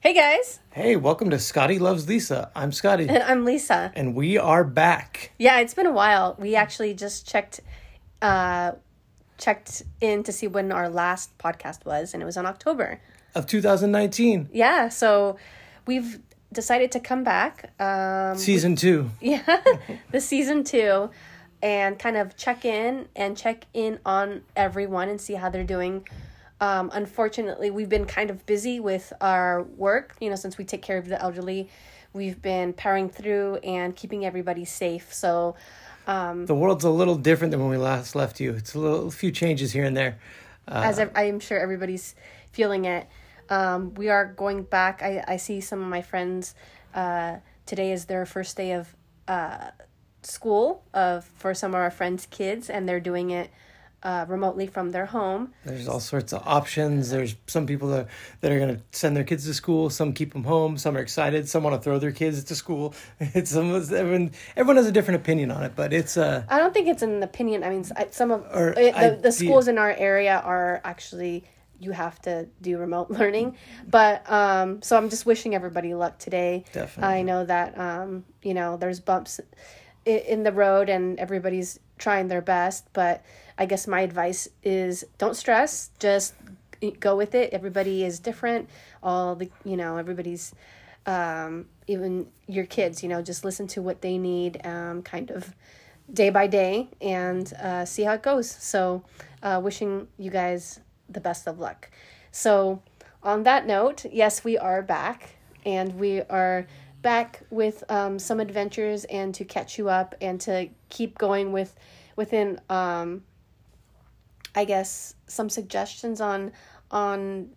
Hey guys, Hey, welcome to Scotty Loves Lisa. I'm Scotty, and I'm Lisa. and we are back. Yeah, it's been a while. We actually just checked uh checked in to see when our last podcast was and it was in October. Of 2019, Yeah, so we've decided to come back um season two. yeah, the season 2 and kind of check in and check in on everyone and see how they're doing. Um, unfortunately, we've been kind of busy with our work, you know, since we take care of the elderly. We've been powering through and keeping everybody safe. So, um, The world's a little different than when we last left you. It's a little a few changes here and there. as I am sure everybody's feeling it, um, we are going back. I, I see some of my friends. Uh, today is their first day of uh, school of for some of our friends' kids, and they're doing it uh, remotely from their home. There's all sorts of options. There's some people that, that are going to send their kids to school. Some keep them home. Some are excited. Some want to throw their kids to school. It's some everyone. Everyone has a different opinion on it, but it's uh I don't think it's an opinion. I mean, some of Or it, the, the schools in our area are actually you have to do remote learning, but um, so I'm just wishing everybody luck today. Definitely. I know that um, you know there's bumps in the road and everybody's trying their best, but I guess my advice is don't stress. Just go with it. Everybody is different. All the you know everybody's um, even your kids, you know, just listen to what they need, um, kind of day by day, and uh, see how it goes. So, uh, wishing you guys the best of luck. So, on that note, yes, we are back, and we are back with um, some adventures and to catch you up and to keep going with within um, I guess some suggestions on on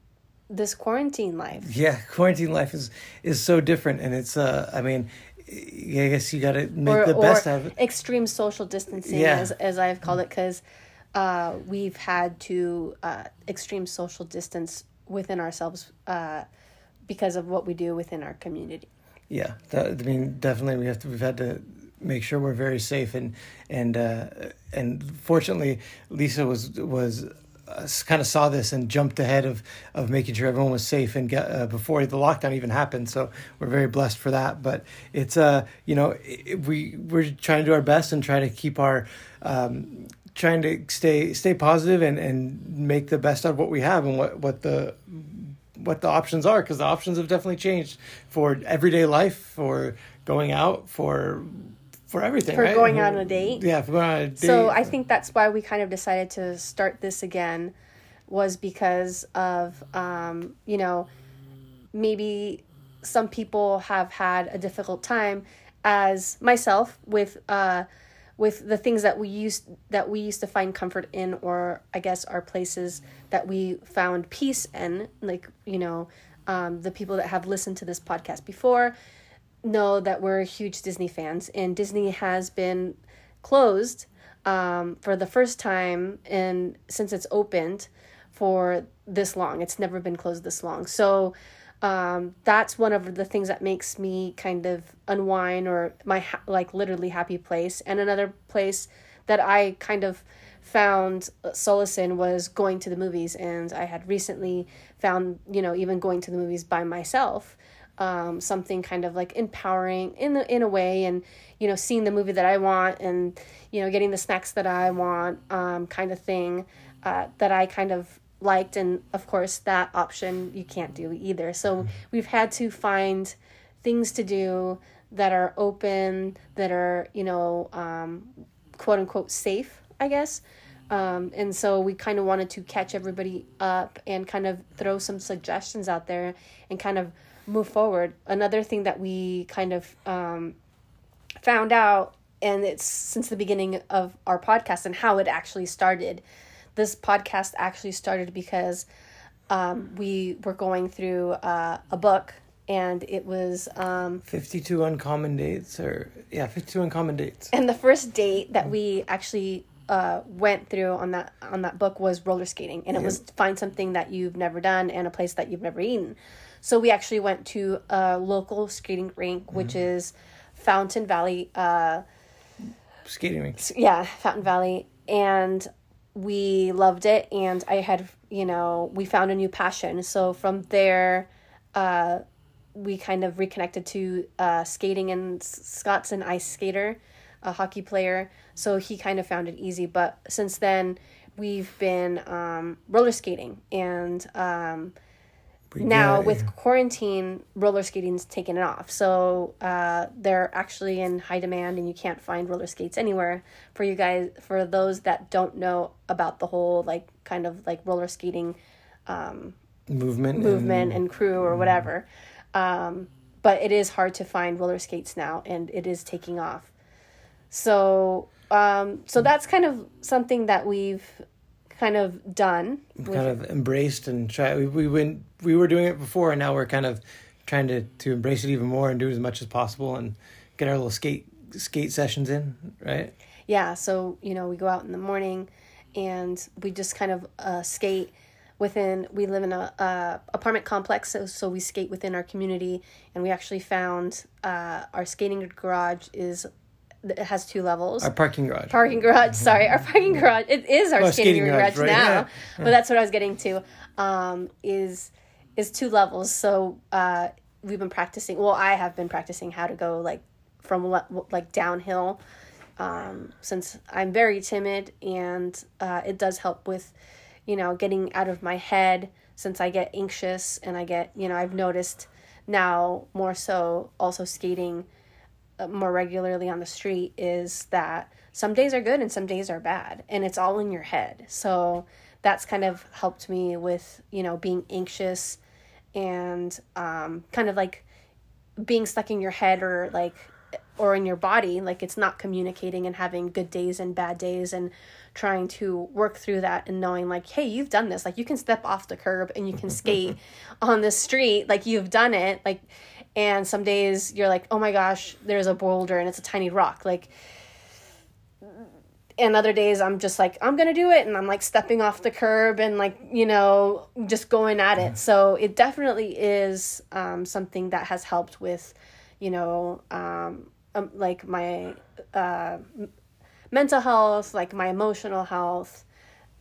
this quarantine life. yeah. Quarantine life is is so different, and it's uh. I mean, I guess you got to make or, the best out of it. extreme social distancing Yeah. as, as i've called it because uh, we've had to uh, extreme social distance within ourselves uh, because of what we do within our community Yeah, that, I mean, definitely we have to. We've had to make sure we're very safe, and and uh, and fortunately, Lisa was was uh, kind of saw this and jumped ahead of of making sure everyone was safe and get, uh, before the lockdown even happened. So we're very blessed for that. But it's uh you know i we we're trying to do our best and try to keep our. Um, trying to stay stay positive and and make the best out of what we have and what what the what the options are because the options have definitely changed for everyday life, for going out, for for everything. For right? going out on a date? Yeah, for going on a date. so i think that's why we kind of decided to start this again was because of um, you know maybe some people have had a difficult time as myself with uh with the things that we used that we used to find comfort in or i guess our places that we found peace in like you know um, the people that have listened to this podcast before know that we're huge disney fans. And disney has been closed um, for the first time and since it's opened for this long. It's never been closed this long. So um, that's one of the things that makes me kind of unwind or my ha- like literally happy place. And another place that i kind of found solace in was going to the movies. And i had recently found you know even going to the movies by myself um, something kind of like empowering in the, in a way and you know seeing the movie that i want and you know getting the snacks that i want um, kind of thing uh, that i kind of liked and of course that option you can't do either. So we've had to find things to do that are open that are you know um, quote unquote safe i guess. Um, and so we kind of wanted to catch everybody up and kind of throw some suggestions out there and kind of move forward. Another thing that we kind of um, found out and it's since the beginning of our podcast and how it actually started this podcast actually started because um, we were going through uh, a book and it was um, 52 uncommon dates or yeah 52 uncommon dates. And the first date that we actually uh, went through on that on that book was roller skating and it was find something that you've never done and a place that you've never eaten. So we actually went to a local skating rink which is fountain valley uh, skating rink. yeah, Fountain Valley, and we loved it. And I had, you know, we found a new passion. So from there, uh, we kind of reconnected to uh, skating, and Scott's an ice skater, a hockey player. So he kind of found it easy. But since then, we've been um, roller skating, and um, now Yeah, with yeah. quarantine roller skating's taken off so uh, they're actually in high demand and you can't find roller skates anywhere for you guys for those that don't know about the whole like kind of like roller skating movement, movement and and crew or whatever um, but it is hard to find roller skates now and it is taking off so um, so that's kind of something that we've kind of done kind of embraced and try. We, we went. We were doing it before, and now we're kind of trying to to embrace it even more and do as much as possible and get our little skate skate sessions in. Right. yeah so you know we go out in the morning and we just kind of uh, skate within we live in a, uh apartment complex so, so we skate within our community and we actually found uh, our skating garage is it has two levels Our parking garage. parking garage sorry our parking garage it is our Oh, skating, skating garage, garage, right, now yeah. but that's what i was getting to um, is is two levels. So uh, we've been practicing well i have been practicing how to go like from like downhill um, since i'm very timid and uh, it does help with you know getting out of my head since i get anxious and i get you know i've noticed now more so also skating uh, more regularly on the street is that some days are good and some days are bad and it's all in your head. So that's kind of helped me with you know being anxious and um, kind of like being stuck in your head or like or in your body like it's not communicating and having good days and bad days and trying to work through that and knowing like hey you've done this. Like you can step off the curb and you can skate on the street. Like you've done it. Like and some days you're like oh my gosh there's a boulder and it's a tiny rock. Like and other days I'm just like I'm gonna do it and I'm like stepping off the curb and like you know just going at it. So it definitely is um, something that has helped with you know um, um, like my uh, mental health like my emotional health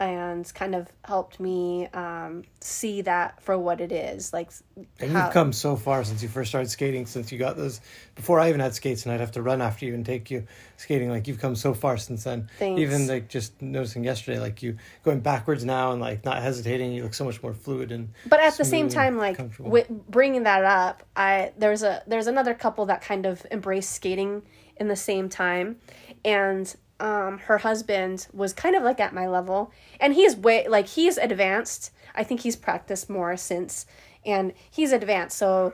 and kind of helped me um, see that for what it is like And how- you've come so far since you first started skating. Since you got those, before I even had skates, and I'd have to run after you and take you skating. Like you've come so far since then. Thanks. Even like just noticing yesterday, like you going backwards now and like not hesitating. You look so much more fluid and. but at the same time like with bringing that up i there's a there's another couple that kind of embraced skating in the same time and um her husband was kind of like at my level. And he's way like he's advanced. I think he's practiced more since. And he's advanced. So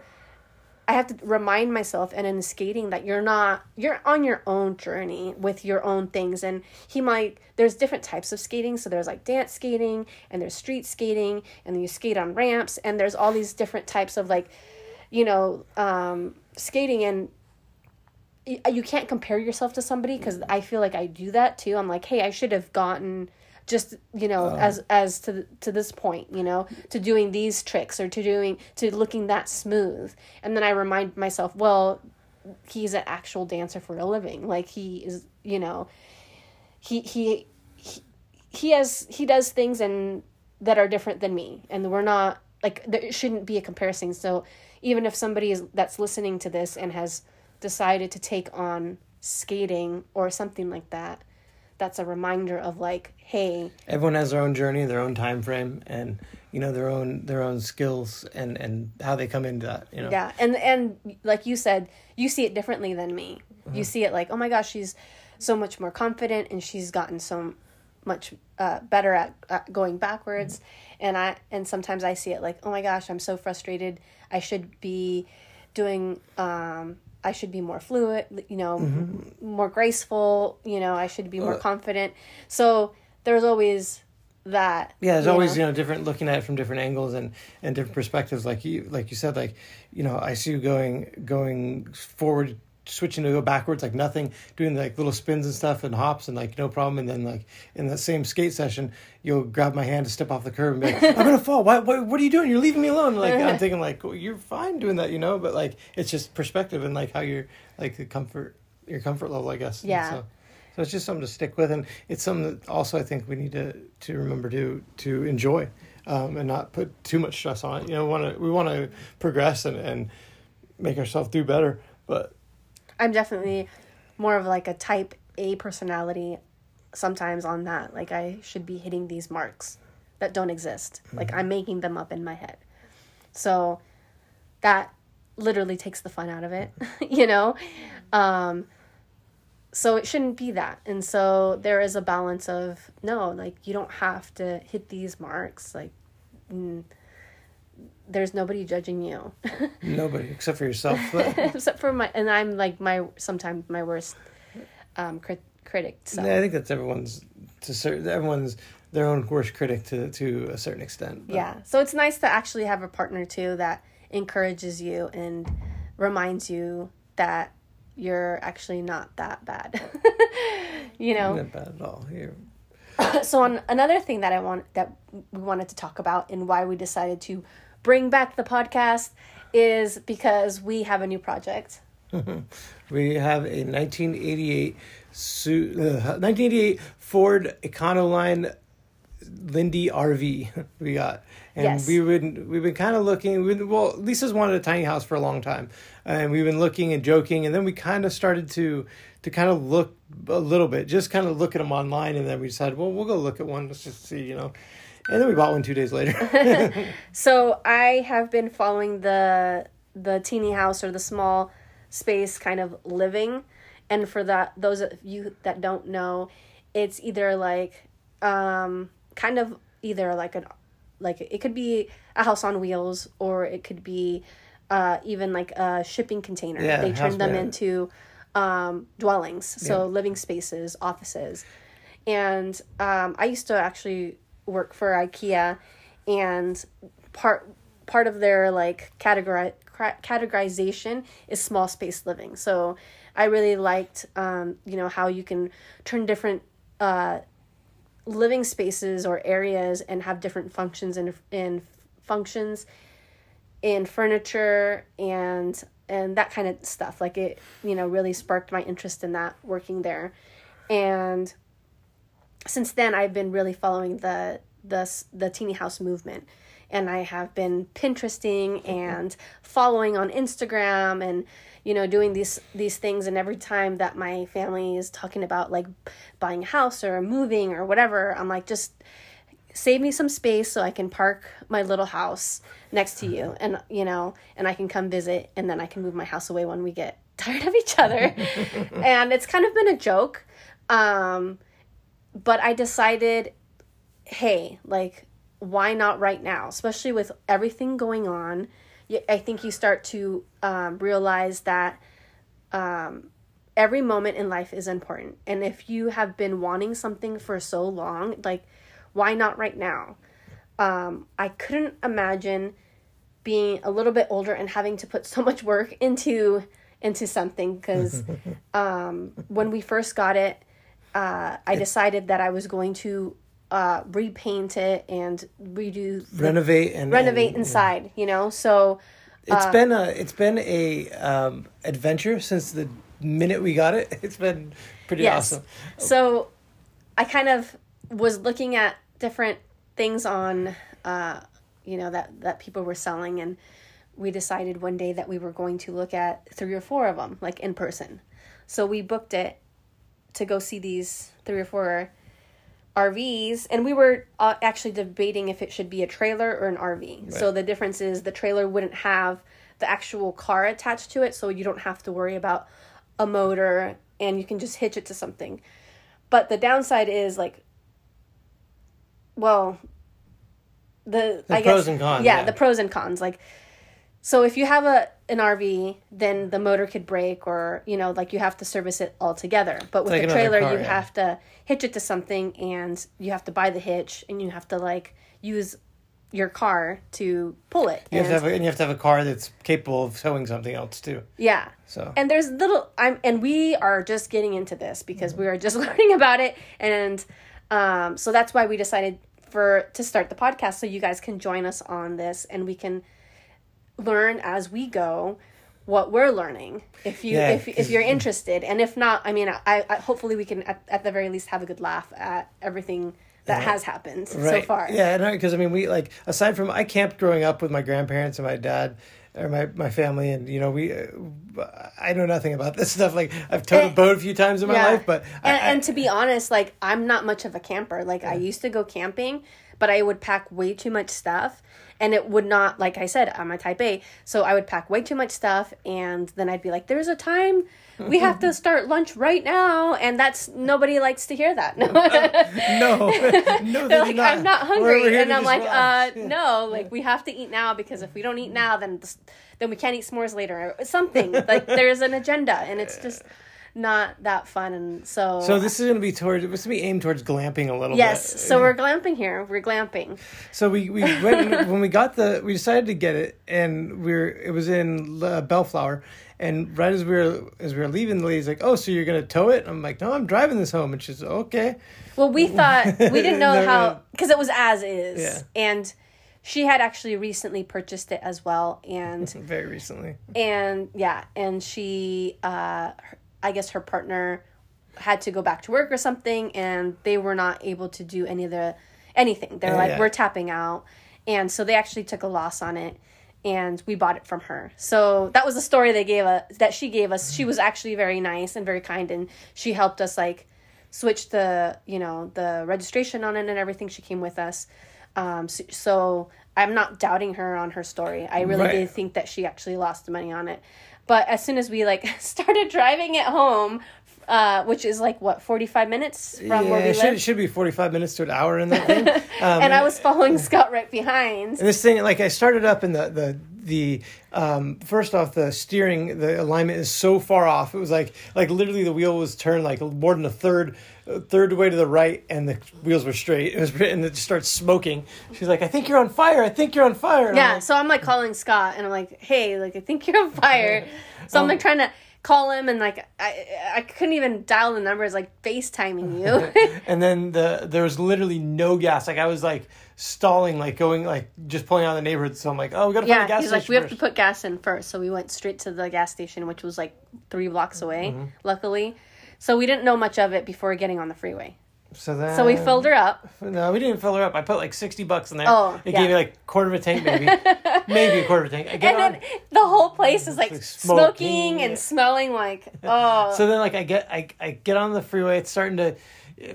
I have to remind myself and in skating that you're not you're on your own journey with your own things. And he might there's different types of skating. So there's like dance skating and there's street skating and you skate on ramps. And there's all these different types of like you know um skating. And you can't compare yourself to somebody because I feel like I do that too. I'm like, hey, I should have gotten just you know uh. as as to to this point you know to doing these tricks or to doing to looking that smooth. And then i remind myself well he's an actual dancer for a living. Like he is you know he he he, he has he does things and that are different than me. And we're not like there shouldn't be a comparison. So even if somebody is that's listening to this and has decided to take on skating or something like that that's a reminder of like hey everyone has their own journey, their own time frame, and you know their own their own skills and and how they come into that. You know. Yeah, and and like you said, you see it differently than me. You see it like, oh my gosh, she's so much more confident, and she's gotten so much uh, better at, at going backwards. And I and sometimes I see it like, oh my gosh, I'm so frustrated. I should be doing. Um, I should be more fluid, you know, mm-hmm. more graceful. You know, I should be more uh, confident. So there's always that. Yeah, there's you always know? you know different looking at it from different angles and and different perspectives. Like you like you said, like you know I see you going going forward, switching to go backwards, like nothing, doing like little spins and stuff and hops and like no problem. And then like in that same skate session, you'll grab my hand to step off the curb and be like, "I'm gonna fall. Why, why? What are you doing? You're leaving me alone." Like I'm thinking like well, you're fine doing that, you know. But like it's just perspective and like how you're like the comfort your comfort level, I guess. Yeah. So, So it's just something to stick with, and it's something that also I think we need to to remember to to enjoy, um, and not put too much stress on it. You know, want to we want to progress and and make ourselves do better, but I'm definitely more of like a type A personality sometimes on that. Like I should be hitting these marks that don't exist. Mm-hmm. Like I'm making them up in my head. So that literally takes the fun out of it, you know? Um, so it shouldn't be that. And so there is a balance of no, like you don't have to hit these marks. Like, mm, there's nobody judging you. nobody except for yourself. except for my, and I'm like my sometimes my worst um, crit- critic. So. Yeah, I think that's everyone's to certain everyone's their own worst critic to to a certain extent. But. Yeah, so it's nice to actually have a partner too that encourages you and reminds you that you're actually not that bad. you know, not bad at all. Here. so on another thing that I want that we wanted to talk about and why we decided to bring back the podcast is because we have a new project. we have a 1988 su- uh, 1988 Ford Econoline Lindy RV we got, and yes. we would we've been kind of looking. We, well, Lisa's wanted a tiny house for a long time, and we've been looking and joking, and then we kind of started to to kind of look a little bit, just kind of look at them online, and then we decided, well, we'll go look at one, let's just see, you know. And then we bought one two days later. so I have been following the the teeny house or the small space kind of living, and for that those of you that don't know, it's either like um kind of either like an like it could be a house on wheels or it could be uh, even like a shipping container. Yeah, they turn them man. into um, dwellings, so yeah. living spaces, offices. And um, I used to actually work for IKEA, and part part of their like categori- categorization is small space living. So I really liked, um, you know, how you can turn different uh, living spaces or areas and have different functions and and functions in furniture and and that kind of stuff like it you know really sparked my interest in that working there and since then i've been really following the the the teeny house movement. And i have been pinteresting and following on instagram and you know doing these these things. And every time that my family is talking about like buying a house or moving or whatever i'm like just save me some space so i can park my little house next to you and you know and i can come visit and then i can move my house away when we get tired of each other. And it's kind of been a joke. Um but i decided hey like why not right now especially with everything going on I think you start to um, realize that um, every moment in life is important. And if you have been wanting something for so long, like, why not right now? Um, I couldn't imagine being a little bit older and having to put so much work into into something because um, when we first got it, uh, I decided that I was going to uh, repaint it and redo the, renovate and renovate and, inside. Yeah. You know, so it's been a it's been a um, adventure since the minute we got it. It's been pretty yes. awesome. So, I kind of was looking at different things on, uh, you know, that that people were selling, and we decided one day that we were going to look at three or four of them, like in person. So we booked it to go see these three or four RVs, and we were uh, actually debating if it should be a trailer or an RV. Right. So the difference is the trailer wouldn't have the actual car attached to it, so you don't have to worry about a motor and you can just hitch it to something. But the downside is like, well, the, the I pros guess, and cons. Yeah, yeah, the pros and cons. Like, so if you have a an RV, then the motor could break, or you know, like you have to service it all together. But with like a trailer, car, you yeah. have to hitch it to something, and you have to buy the hitch, and you have to like use your car to pull it. You and, have to have a, and you have to have a car that's capable of towing something else too. Yeah. So and there's little I'm and we are just getting into this because mm-hmm. we are just learning about it, and um, so that's why we decided for to start the podcast so you guys can join us on this and we can learn as we go what we're learning if you Yeah, if, if you're interested. And if not i mean i, I hopefully we can at, at the very least have a good laugh at everything that has happened so far. Yeah, no, because I mean, we like aside from I camped growing up with my grandparents and my dad or my my family, and you know, we uh, I know nothing about this stuff. Like I've towed a boat a few times in my life, but I, and, I- and to be honest like i'm not much of a camper. Like i used to go camping but i would pack way too much stuff and it would not like i said i'm a type a so i would pack way too much stuff and then i'd be like there's a time we have to start lunch right now and that's nobody likes to hear that. No, no, They're like not. i'm not hungry and i'm like uh Yeah. no like we have to eat now because if we don't eat now then then we can't eat s'mores later or something. Like there's an agenda and it's just not that fun and so So this is going to be towards. This to be aimed towards glamping a little bit. Yes, bit. so we're glamping here. We're glamping. So we we went when we got the we decided to get it and we are it was in uh, Bellflower and right as we were as we were leaving the lady's like oh so you're gonna tow it I'm like no I'm driving this home and she's okay Well, we thought we didn't know No, no. how because it was as is, Yeah. and she had actually recently purchased it as well, and very recently and yeah, and she, uh, her- I guess her partner had to go back to work or something, and they were not able to do any of the anything. They're Yeah, like, yeah. we're tapping out, and so they actually took a loss on it. And we bought it from her. So that was the story they gave us that she gave us. She was actually very nice and very kind and she helped us like switch the you know the registration on it and everything she came with us um so, so i'm not doubting her on her story i really Right. did think that she actually lost the money on it but as soon as we like started driving it home uh which is like what 45 minutes from yeah where we it should, live? it should be 45 minutes to an hour in that thing. Um, and i was following scott right behind. And this thing, like I started up in the the the um, first off the steering, the alignment is so far off. It was like like literally the wheel was turned like more than a third a third way to the right, and the wheels were straight. It was and it just starts smoking. She's like, "I think you're on fire. I think you're on fire." And I'm yeah like, so i'm like calling scott and i'm like hey like i think you're on fire so i'm Um, like trying to call him and like i i couldn't even dial the numbers like facetiming you and then the there was literally no gas. Like I was like stalling, like going like just pulling out of the neighborhood. So I'm like, "Oh, we gotta find a Yeah, gas he's station." like, we have to put gas in first. So we went straight to the gas station, which was like three blocks away, Mm-hmm. luckily. So we didn't know much of it before getting on the freeway. So then, So we filled her up. No, we didn't fill her up. I put like sixty bucks in there. Oh, it yeah. gave me like quarter of a tank, maybe, maybe a quarter of a tank. I get And on. then the whole place is like like smoking, smoking. and smelling like, oh. So then, like, I get, I, I get on the freeway. It's starting to,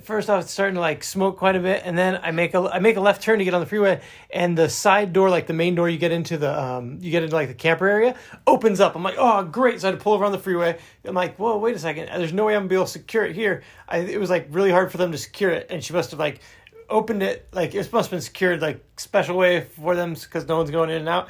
first off, it's starting to like smoke quite a bit, and then I make a, I make a left turn to get on the freeway, and the side door, like the main door, you get into the, um, you get into like the camper area, opens up. I'm like, oh, great! So I had to pull over on the freeway. I'm like, whoa, wait a second. There's no way I'm gonna be able to secure it here. I, it was like really hard for them to secure it, and she must have like opened it, like it must have been secured like special way for them because no one's going in and out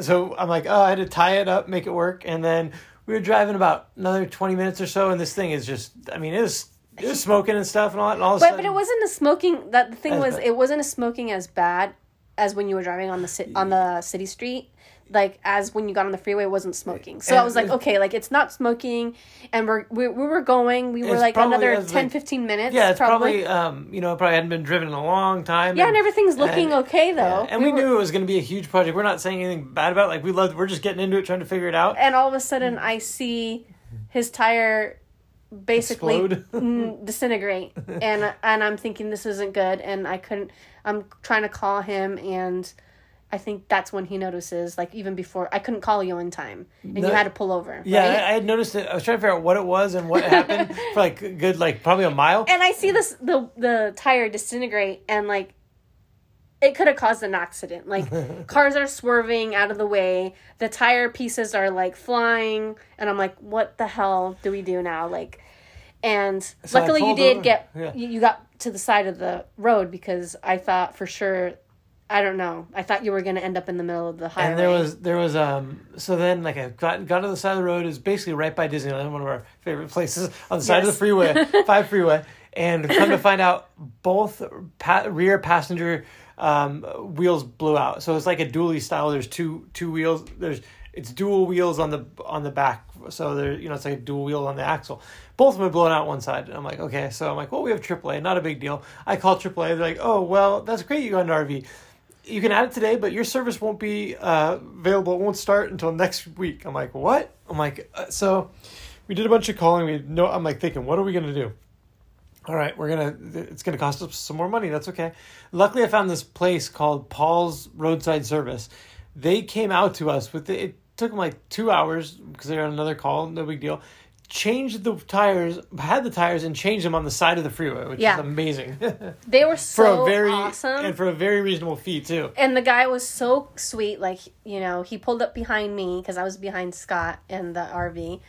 so I'm like, oh, I had to tie it up, make it work, and then we were driving about another twenty minutes or so, and this thing is just, I mean, it was, it was smoking and stuff, and all that, and all of but, sudden, but it wasn't a smoking, that the thing was, bad. it wasn't a smoking as bad as when you were driving on the, ci- on the city street. Like as when you got on the freeway, it wasn't smoking. So I was like, okay, like it's not smoking, and we're we, we were going. We were like probably another as, 10, like- 15 minutes. yeah, it's probably, um, you know, it probably hadn't been driven in a long time. Yeah, and everything's looking and- okay though. yeah, and we, were- knew it was going to be a huge project. We're not saying anything bad about it. Like we loved, we're just getting into it, trying to figure it out. and all of a sudden I see his tire basically disintegrate, and and I'm thinking this isn't good, and I couldn't. I'm trying to call him, and I think that's when he notices. Like even before, I couldn't call you in time, and No. you had to pull over. Yeah, right? I, I had noticed it. I was trying to figure out what it was and what happened for like a good, like probably a mile. and I see this the the tire disintegrate and like it could have caused an accident. Like cars are swerving out of the way, the tire pieces are like flying, and I'm like, what the hell do we do now? Like, and So luckily you did over. get Yeah. you, you got to the side of the road because I thought for sure. I don't know. I thought you were going to end up in the middle of the highway. And there was there was um so then like I got got to the side of the road is basically right by Disneyland, one of our favorite places on the side of the freeway, five freeway, and come to find out both pa- rear passenger um, wheels blew out. So it's like a dually style. There's two two wheels. There's it's dual wheels on the on the back. So there you know it's like a dual wheel on the axle. Both of them are blown out one side. And I'm like okay. So I'm like well we have AAA, not a big deal. I call AAA. They're like oh well that's great you got an RV you can add it today, but your service won't be uh, available. It won't start until next week. I'm like, what? I'm like, uh, so we did a bunch of calling. We know. I'm like thinking, what are we gonna do? All right, we're gonna. It's gonna cost us some more money. That's okay. Luckily, I found this place called Paul's Roadside Service. They came out to us with the, it took them like two hours because they were on another call. No big deal. Changed the tires, had the tires, and changed them on the side of the freeway, which Yeah. is amazing They were for so a very awesome. and for a very reasonable fee too. and the guy was so sweet like you know he pulled up behind me because i was behind scott in the rv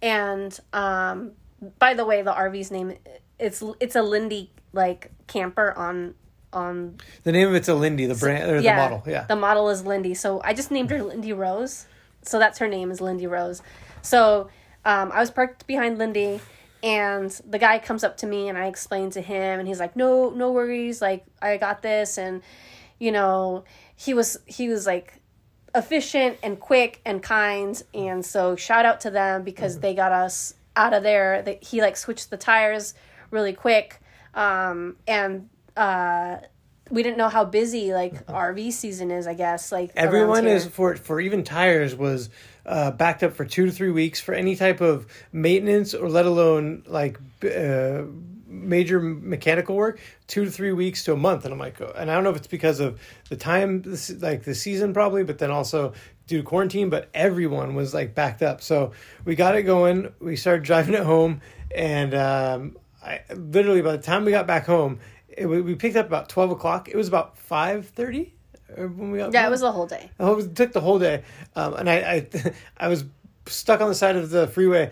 and um by the way the rv's name it's it's a lindy like camper on on The name of it's a Lindy, the brand or yeah the model. Yeah. the model is lindy. So i just named her lindy rose. So that's her name is lindy rose. So um i was parked behind lindy and the guy comes up to me and i explain to him and he's like no no worries. Like i got this. And you know he was he was like efficient and quick and kind. And so shout out to them because they got us out of there. That he like switched the tires really quick um and uh we didn't know how busy like rv season is i guess like Everyone is for for even tires was uh, backed up for two to three weeks for any type of maintenance or let alone like uh, major mechanical work. Two to three weeks to a month, and I'm like, and I don't know if it's because of the time, like the season probably, but then also due to quarantine. But everyone was like backed up, so we got it going. We started driving it home, and um, I literally by the time we got back home. It, we we picked up about twelve o'clock. It was about five thirty when we got yeah home. it was the whole day it took the whole day, um, and I, I I was stuck on the side of the freeway,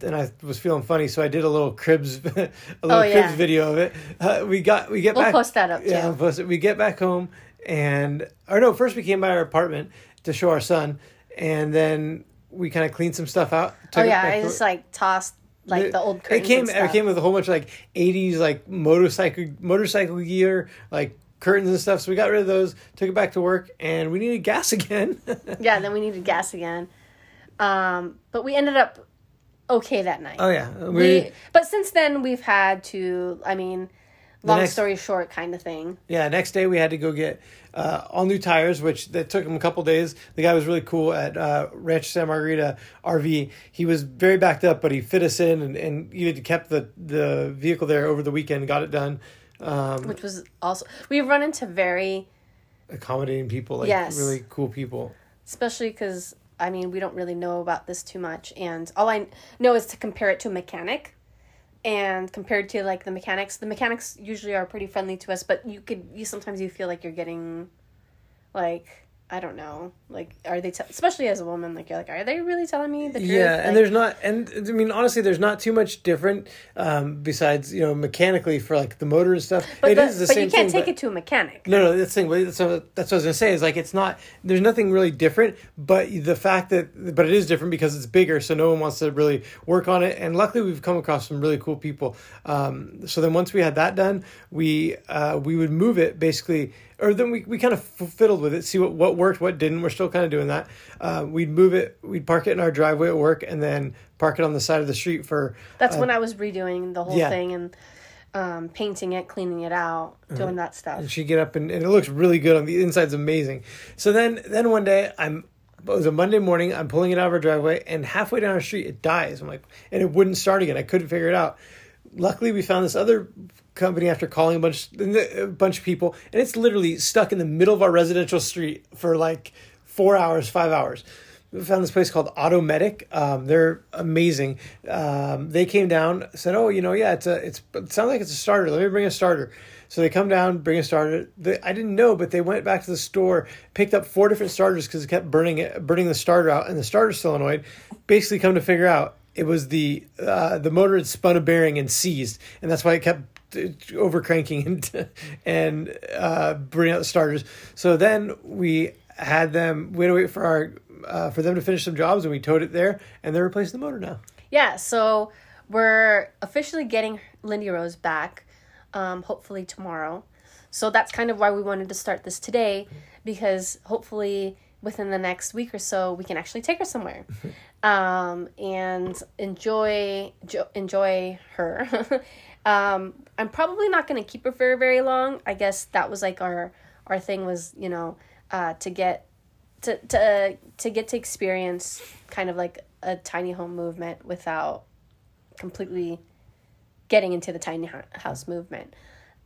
and I was feeling funny, so I did a little cribs, a little Oh, yeah. cribs video of it. Uh, we got we get We'll back. post that up, Yeah, post it. We get back home, and or no, first we came by our apartment to show our son, and then we kind of cleaned some stuff out. oh yeah i just like tossed like the old curtains. it came it came with a whole bunch of like 80s like motorcycle motorcycle gear like curtains and stuff. So we got rid of those took it back to work and we needed gas again. Yeah then we needed gas again. Um but we ended up okay that night. Oh yeah. We, we but since then we've had to i mean long next- story short kind of thing. Yeah next day we had to go get uh, all new tires which that took him a couple days. The guy was really cool at uh, rancho santa margarita rv he was very backed up but he fit us in and, and even kept the the vehicle there over the weekend got it done. Um, which was also we've run into very accommodating people like Yes. really cool people. Especially because i mean we don't really know about this too much. And all i know is to compare it to a mechanic and compared to like the mechanics the mechanics usually are pretty friendly to us but you could you sometimes you feel like you're getting like I don't know. Like, are they, t- especially as a woman, like, you're like, are they really telling me the truth? Yeah, Like, and there's not, and I mean, honestly, there's not too much different um, besides you know mechanically for like the motor and stuff. but, It the, is the but same you can't thing, take it to a mechanic. No, no, that's the thing. what, that's what I was gonna say. Is like it's not. There's nothing really different, but the fact that, but it is different because it's bigger, so no one wants to really work on it. And luckily, we've come across some really cool people. Um, so then once we had that done, we uh, we would move it basically, or then we, we kind of fiddled with it, see what what worked, what didn't. We're still kind of doing that. Uh, we'd move it, we'd park it in our driveway at work, and then park it on the side of the street for That's when I was redoing the whole Uh, yeah. thing and um, painting it, cleaning it out, Uh-huh. doing that stuff. and she get up and, and it looks really good on the inside's amazing so then then one day i'm it was a monday morning i'm pulling it out of our driveway and halfway down our street it dies i'm like and it wouldn't start again i couldn't figure it out luckily we found this other company after calling a bunch a bunch of people and it's literally stuck in the middle of our residential street for like four hours five hours we found this place called Automedic. Um, they're amazing. Um, they came down, said, "Oh, you know, yeah, it's a, it's, it sounds like it's a starter. Let me bring a starter." So they come down, bring a starter. They, I didn't know, but they went back to the store, picked up four different starters because it kept burning it, burning the starter out, and the starter solenoid. Basically, come to figure out it was the uh, the motor had spun a bearing and seized, and that's why it kept over cranking and and uh, out the starters. So then we had them. We had to wait for our uh, for them to finish some jobs, and we towed it there, and they're replacing the motor now. Yeah, so we're officially getting Lindy Rose back, um, hopefully tomorrow. So that's kind of why we wanted to start this today, because hopefully within the next week or so we can actually take her somewhere, um, and enjoy jo- enjoy her. um, I'm probably not going to keep her for very long. I guess that was like our our thing was you know uh, to get to to uh, to get to experience kind of like a tiny home movement without completely getting into the tiny house movement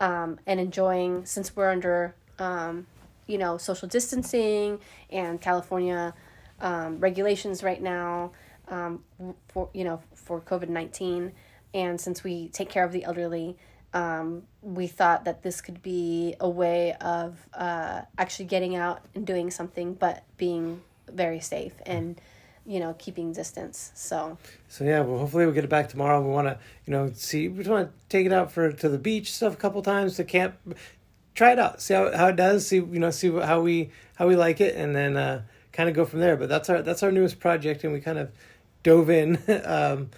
um, and enjoying since we're under um, you know social distancing and California um, regulations right now um, for you know for COVID nineteen, and since we take care of the elderly, um, we thought that this could be a way of uh, actually getting out and doing something, but being very safe and you know keeping distance. So so yeah, well hopefully we'll get it back tomorrow. We want to you know see we want to take it out for to the beach stuff a couple times to camp. Try it out, see how, how it does. See you know see how we how we like it, and then uh, kind of go from there. But that's our that's our newest project, and we kind of dove in. um,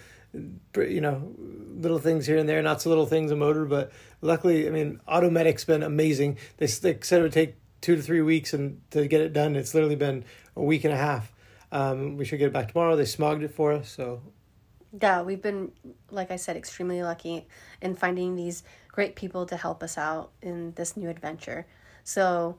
you know, little things here and there, not so little things a motor, but luckily, I mean, Automedic's been amazing. They, they said it would take two to three weeks and to get it done. It's literally been a week and a half. Um, we should get it back tomorrow. They smogged it for us, so. Yeah, we've been, like I said, extremely lucky in finding these great people to help us out in this new adventure. So,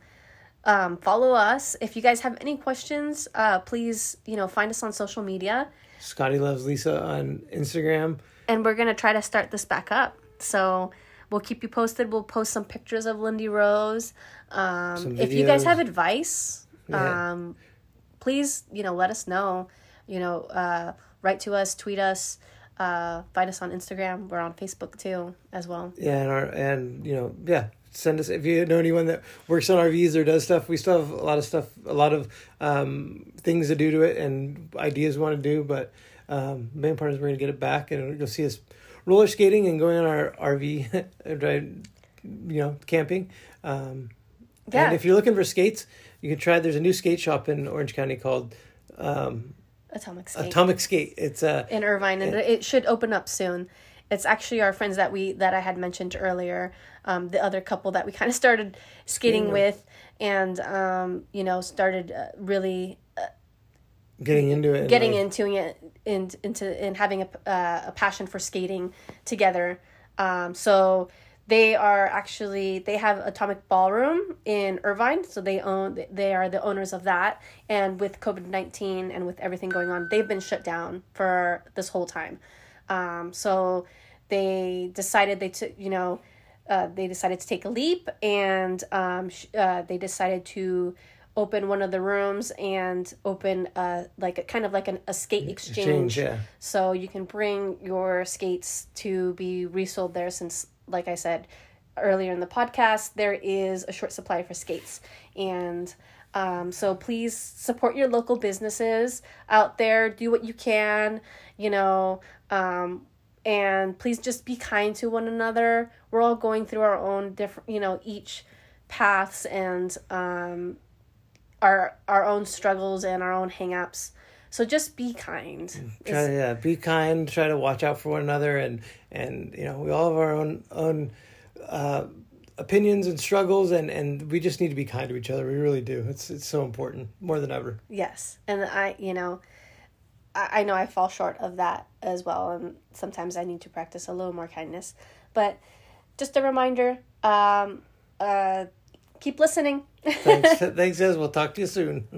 um, follow us. If you guys have any questions, uh, please, you know, find us on social media Scotty Loves Lisa on Instagram. And we're going to try to start this back up. So we'll keep you posted. We'll post some pictures of Lindy Rose. Um, if you guys have advice, yeah. um, please, you know, let us know. You know, uh, write to us, tweet us, uh, find us on Instagram. We're on Facebook too, as well. Yeah, and our and you know, yeah, send us if you know anyone that works on RVs or does stuff. We still have a lot of stuff, a lot of um, things to do to it, and ideas we want to do. But um, main part is we're gonna get it back, and you'll see us roller skating and going on our RV drive, you know, camping. Um, yeah. And if you're looking for skates, you can try. There's a new skate shop in Orange County called. Um, Atomic Skate. Atomic Skate. It's uh in Irvine, and it should open up soon. It's actually our friends that we that I had mentioned earlier um, the other couple that we kind of started skating yeah. with and um, you know started uh, really uh, getting into it getting like... into it and into and having a, uh, a passion for skating together um, so they are actually they have atomic ballroom in irvine so they own they are the owners of that and with covid-19 and with everything going on they've been shut down for this whole time um, so they decided they took you know uh, they decided to take a leap and um, sh- uh, they decided to open one of the rooms and open uh, like a kind of like an, a skate exchange. exchange yeah. So you can bring your skates to be resold there since, like I said earlier in the podcast, there is a short supply for skates. And um, so please support your local businesses out there. Do what you can, you know. Um, and please just be kind to one another. We're all going through our own different you know each paths and um our our own struggles and our own hangups. So just be kind. Try to, yeah be kind try to watch out for one another and and you know we all have our own own uh opinions and struggles and and we just need to be kind to each other. We really do. It's it's so important more than ever. Yes and i you know I, know I fall short of that as well, and sometimes I need to practice a little more kindness. But just a reminder, um, uh, keep listening. thanks, thanks, guys. We'll talk to you soon.